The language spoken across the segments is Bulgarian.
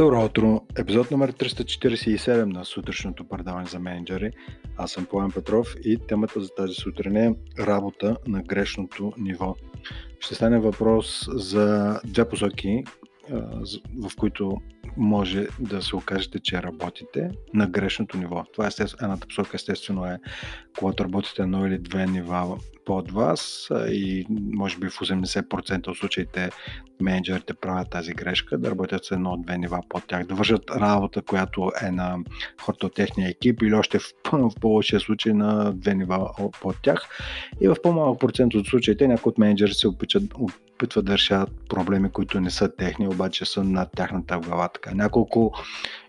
Добро утро! Епизод номер 347 на сутрешното предаване за менеджери. Аз съм Поем Петров и темата за тази сутрин е работа на грешното ниво. Ще стане въпрос за две посоки, в които може да се окажете, че работите на грешното ниво. Това е едната посока естествено е, когато работите едно или две нива под вас и може би в 80% от случаите менеджерите правят тази грешка, да работят с едно две нива под тях, да вършат работа, която е на хората от техния екип или още в, в повече случаи на две нива под тях. И в по-малък процент от случаите някои от менеджери се опитват, опитват да решават проблеми, които не са техни, обаче са на тяхната глава. Така, няколко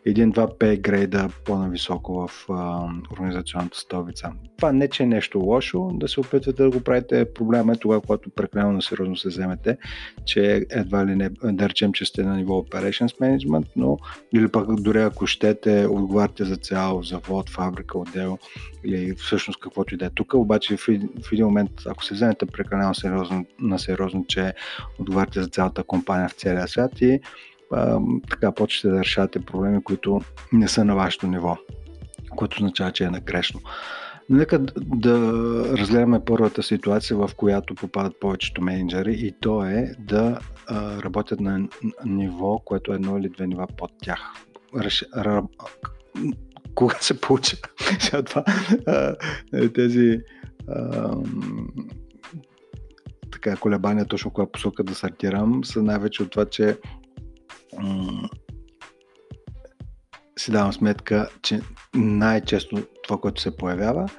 един-два пей грейда по-нависоко в а, организационната столица. Това не, че е нещо лошо, да се опитвате да го правите. Проблема е тогава, когато прекалено сериозно се вземете, че едва ли не, да речем, че сте на ниво Operations Management, но или пък дори ако щете, отговаряте за цял завод, фабрика, отдел или всъщност каквото и да е тук, обаче в, в един момент, ако се вземете прекалено сериозно, на сериозно, че отговаряте за цялата компания в целия свят и а, така почвате да решавате проблеми, които не са на вашето ниво, което означава, че е нагрешно. Нека да разгледаме първата ситуация, в която попадат повечето менеджери и то е да а, работят на ниво, което е едно или две нива под тях. Реш... Р... Кога се получа това, тези така, колебания точно кога посока да сортирам, са най-вече от това, че си давам сметка, че най-често това, което се появява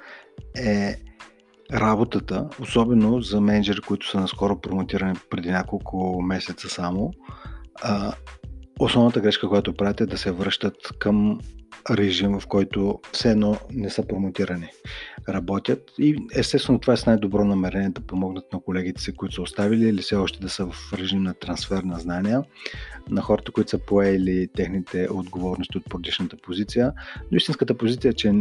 е работата, особено за менеджери, които са наскоро промотирани преди няколко месеца само. основната грешка, която правят е да се връщат към режим, в който все едно не са промотирани, работят и естествено това е с най-добро намерение да помогнат на колегите си, които са оставили или все още да са в режим на трансфер на знания, на хората, които са поели техните отговорности от предишната позиция. Но истинската позиция е, че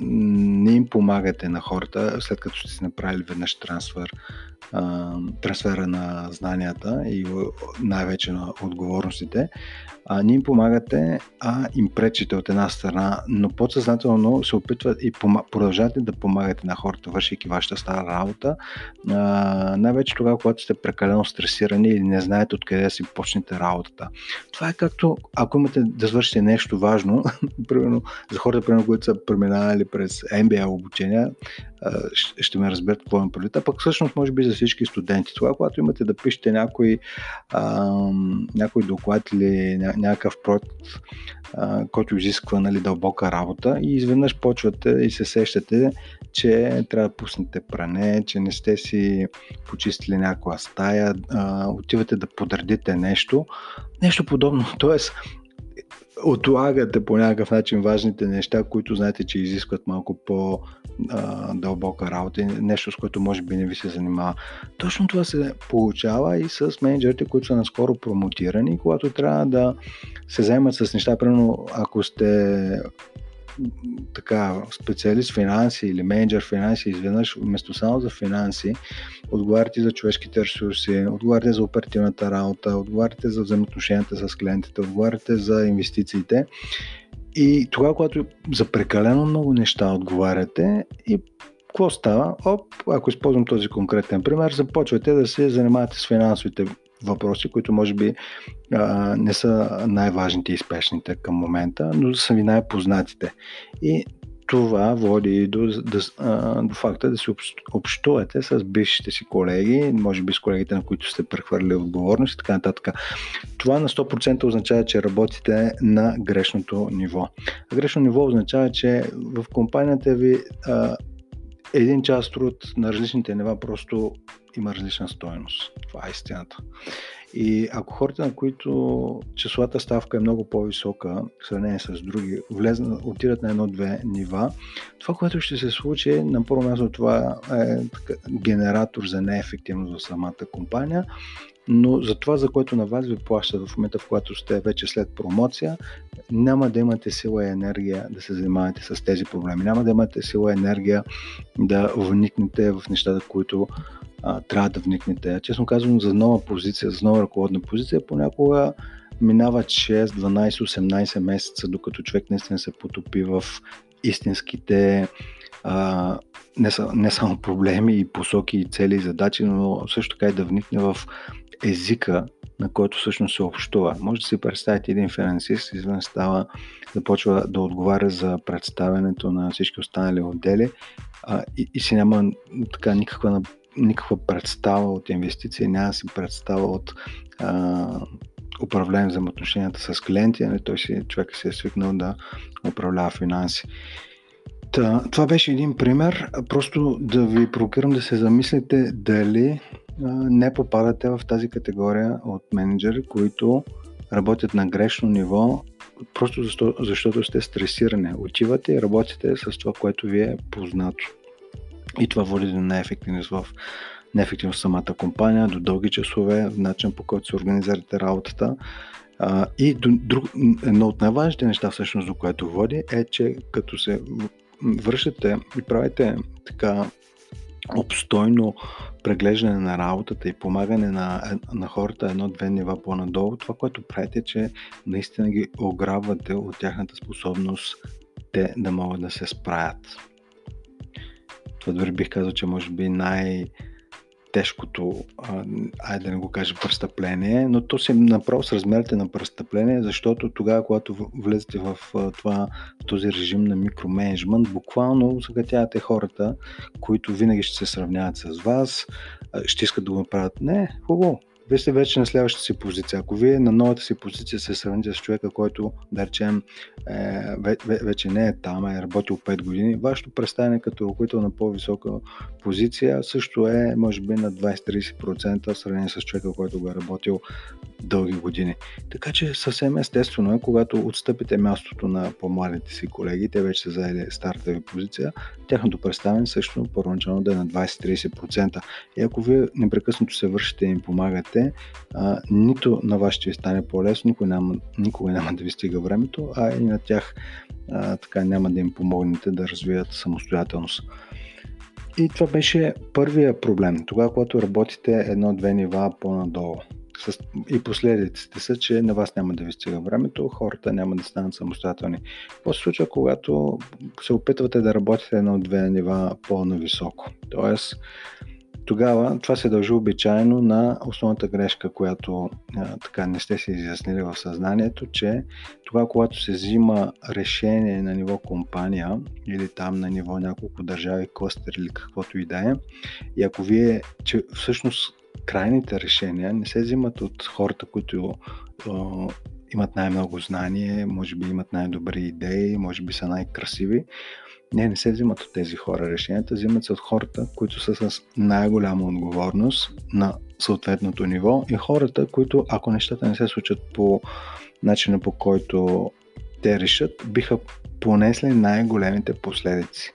не им помагате на хората, след като сте си направили веднъж трансфер, а, трансфера на знанията и най-вече на отговорностите, а, не им помагате, а им пречите от една страна, но подсъзнателно се опитват и продължавате да помагате на хората, вършики вашата стара работа, а, най-вече тогава, когато сте прекалено стресирани или не знаете откъде да си почнете работата. Това е както, ако имате да свършите нещо важно, примерно за хората, примерно, които са преминали през MBA обучения, ще ме разберат какво им предвид. А пък всъщност може би за всички студенти. Това, когато имате да пишете някой, а, някой доклад или ня, някакъв проект, който изисква нали, дълбока работа и изведнъж почвате и се сещате, че трябва да пуснете пране, че не сте си почистили някоя стая, а, отивате да подредите нещо. Нещо подобно. Тоест, отлагате по някакъв начин важните неща, които знаете, че изискват малко по дълбока работа и нещо, с което може би не ви се занимава. Точно това се получава и с менеджерите, които са наскоро промотирани, когато трябва да се заемат с неща, примерно ако сте така, специалист финанси или менеджер финанси, изведнъж вместо само за финанси, отговаряте за човешките ресурси, отговаряте за оперативната работа, отговаряте за взаимоотношенията с клиентите, отговаряте за инвестициите. И тогава, когато за прекалено много неща отговаряте и какво става? Оп, ако използвам този конкретен пример, започвате да се занимавате с финансовите въпроси, които може би а, не са най-важните и спешните към момента, но са ви най-познатите. И това води до, до, до факта да се общувате с бившите си колеги, може би с колегите, на които сте прехвърли отговорност и така нататък. Това на 100% означава, че работите на грешното ниво. Грешно ниво означава, че в компанията ви а, един час труд на различните нива просто има различна стоеност. Това е истината. И ако хората, на които числата ставка е много по-висока в сравнение с други, влезнат, отидат на едно-две нива, това, което ще се случи, на първо място това е така, генератор за неефективност за самата компания, но за това, за което на вас ви плащат в момента, в който сте вече след промоция, няма да имате сила и енергия да се занимавате с тези проблеми. Няма да имате сила и енергия да вникнете в нещата, които а, трябва да вникнете. Честно казвам, за нова позиция, за нова ръководна позиция, понякога минават 6, 12, 18 месеца, докато човек наистина се потопи в истинските а, не, са, не само проблеми и посоки и цели и задачи, но също така и да вникне в езика, на който всъщност се общува. Може да си представите един финансист, извън става, започва да отговаря за представянето на всички останали отдели а, и, и си няма така никаква, никаква представа от инвестиции, няма си представа от а, управление взаимоотношенията с клиенти, не той си, човек си е свикнал да управлява финанси. Та, това беше един пример, просто да ви провокирам да се замислите дали а, не попадате в тази категория от менеджери, които работят на грешно ниво, просто защо, защото сте стресирани. Отивате и работите с това, което ви е познато. И това води до неефективност в неефективност самата компания, до дълги часове, начин по който се организирате работата. И друг, едно от най-важните неща, всъщност, до което води, е, че като се връщате и правите така обстойно преглеждане на работата и помагане на, на хората едно-две нива по-надолу, това, което правите, е, че наистина ги ограбвате от тяхната способност те да могат да се справят. Това дори бих казал, че може би най- тежкото, айде да не го кажа престъпление, но то си направо с размерите на престъпление, защото тогава, когато влезете в, това, този режим на микроменеджмент, буквално загатявате хората, които винаги ще се сравняват с вас, ще искат да го направят. Не, хубаво, вие сте вече на следващата си позиция. Ако вие на новата си позиция се сравните с човека, който, да речем, е, вече не е там, е работил 5 години, вашето представяне като ръководител на по-висока позиция също е, може би, на 20-30% в сравнение с човека, който го е работил дълги години. Така че съвсем естествено е, когато отстъпите мястото на по-младите си колеги, те вече са заели старта ви позиция, тяхното представяне също първоначално да е на 20-30%. И ако вие непрекъснато се вършите и им помагате, а, нито на вас ще ви стане по-лесно, никога няма, никога няма да ви стига времето, а и на тях а, така няма да им помогнете да развият самостоятелност. И това беше първия проблем. Тогава, когато работите едно-две нива по-надолу. С... И последиците са, че на вас няма да ви стига времето, хората няма да станат самостоятелни. Какво се случва, когато се опитвате да работите едно-две нива по-нависоко? Тоест, тогава това се дължи обичайно на основната грешка, която а, така не сте се изяснили в съзнанието, че тогава, когато се взима решение на ниво компания или там на ниво няколко държави, кластер или каквото и да е, и ако вие, че всъщност крайните решения не се взимат от хората, които имат най-много знание, може би имат най-добри идеи, може би са най-красиви, не, не се взимат от тези хора решенията, взимат се от хората, които са с най-голяма отговорност на съответното ниво и хората, които ако нещата не се случат по начина по който те решат, биха понесли най-големите последици.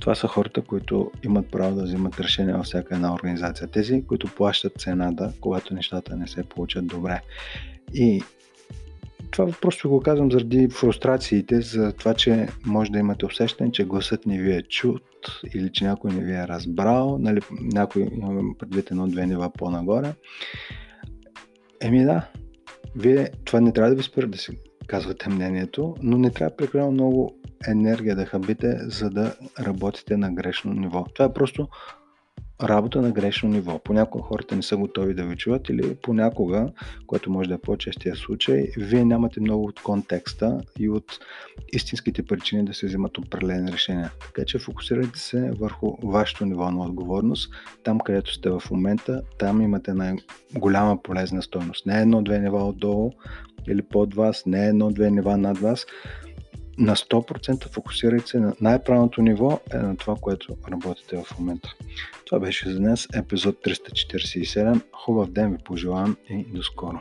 Това са хората, които имат право да взимат решения във всяка една организация. Тези, които плащат цената, когато нещата не се получат добре. И това просто го казвам заради фрустрациите, за това, че може да имате усещане, че гласът не ви е чут или че някой не ви е разбрал, нали, някой имаме предвид едно-две нива по-нагоре. Еми да, вие, това не трябва да ви спира да си казвате мнението, но не трябва прекалено много енергия да хабите, за да работите на грешно ниво. Това е просто работа на грешно ниво. Понякога хората не са готови да ви чуват или понякога, което може да е по-честия случай, вие нямате много от контекста и от истинските причини да се вземат определени решения. Така че фокусирайте се върху вашето ниво на отговорност, там където сте в момента, там имате най-голяма полезна стойност. Не едно-две нива отдолу или под вас, не едно-две нива над вас, на 100% фокусирайте се на най-правилното ниво е на това, което работите в момента. Това беше за днес епизод 347. Хубав ден ви пожелавам и до скоро.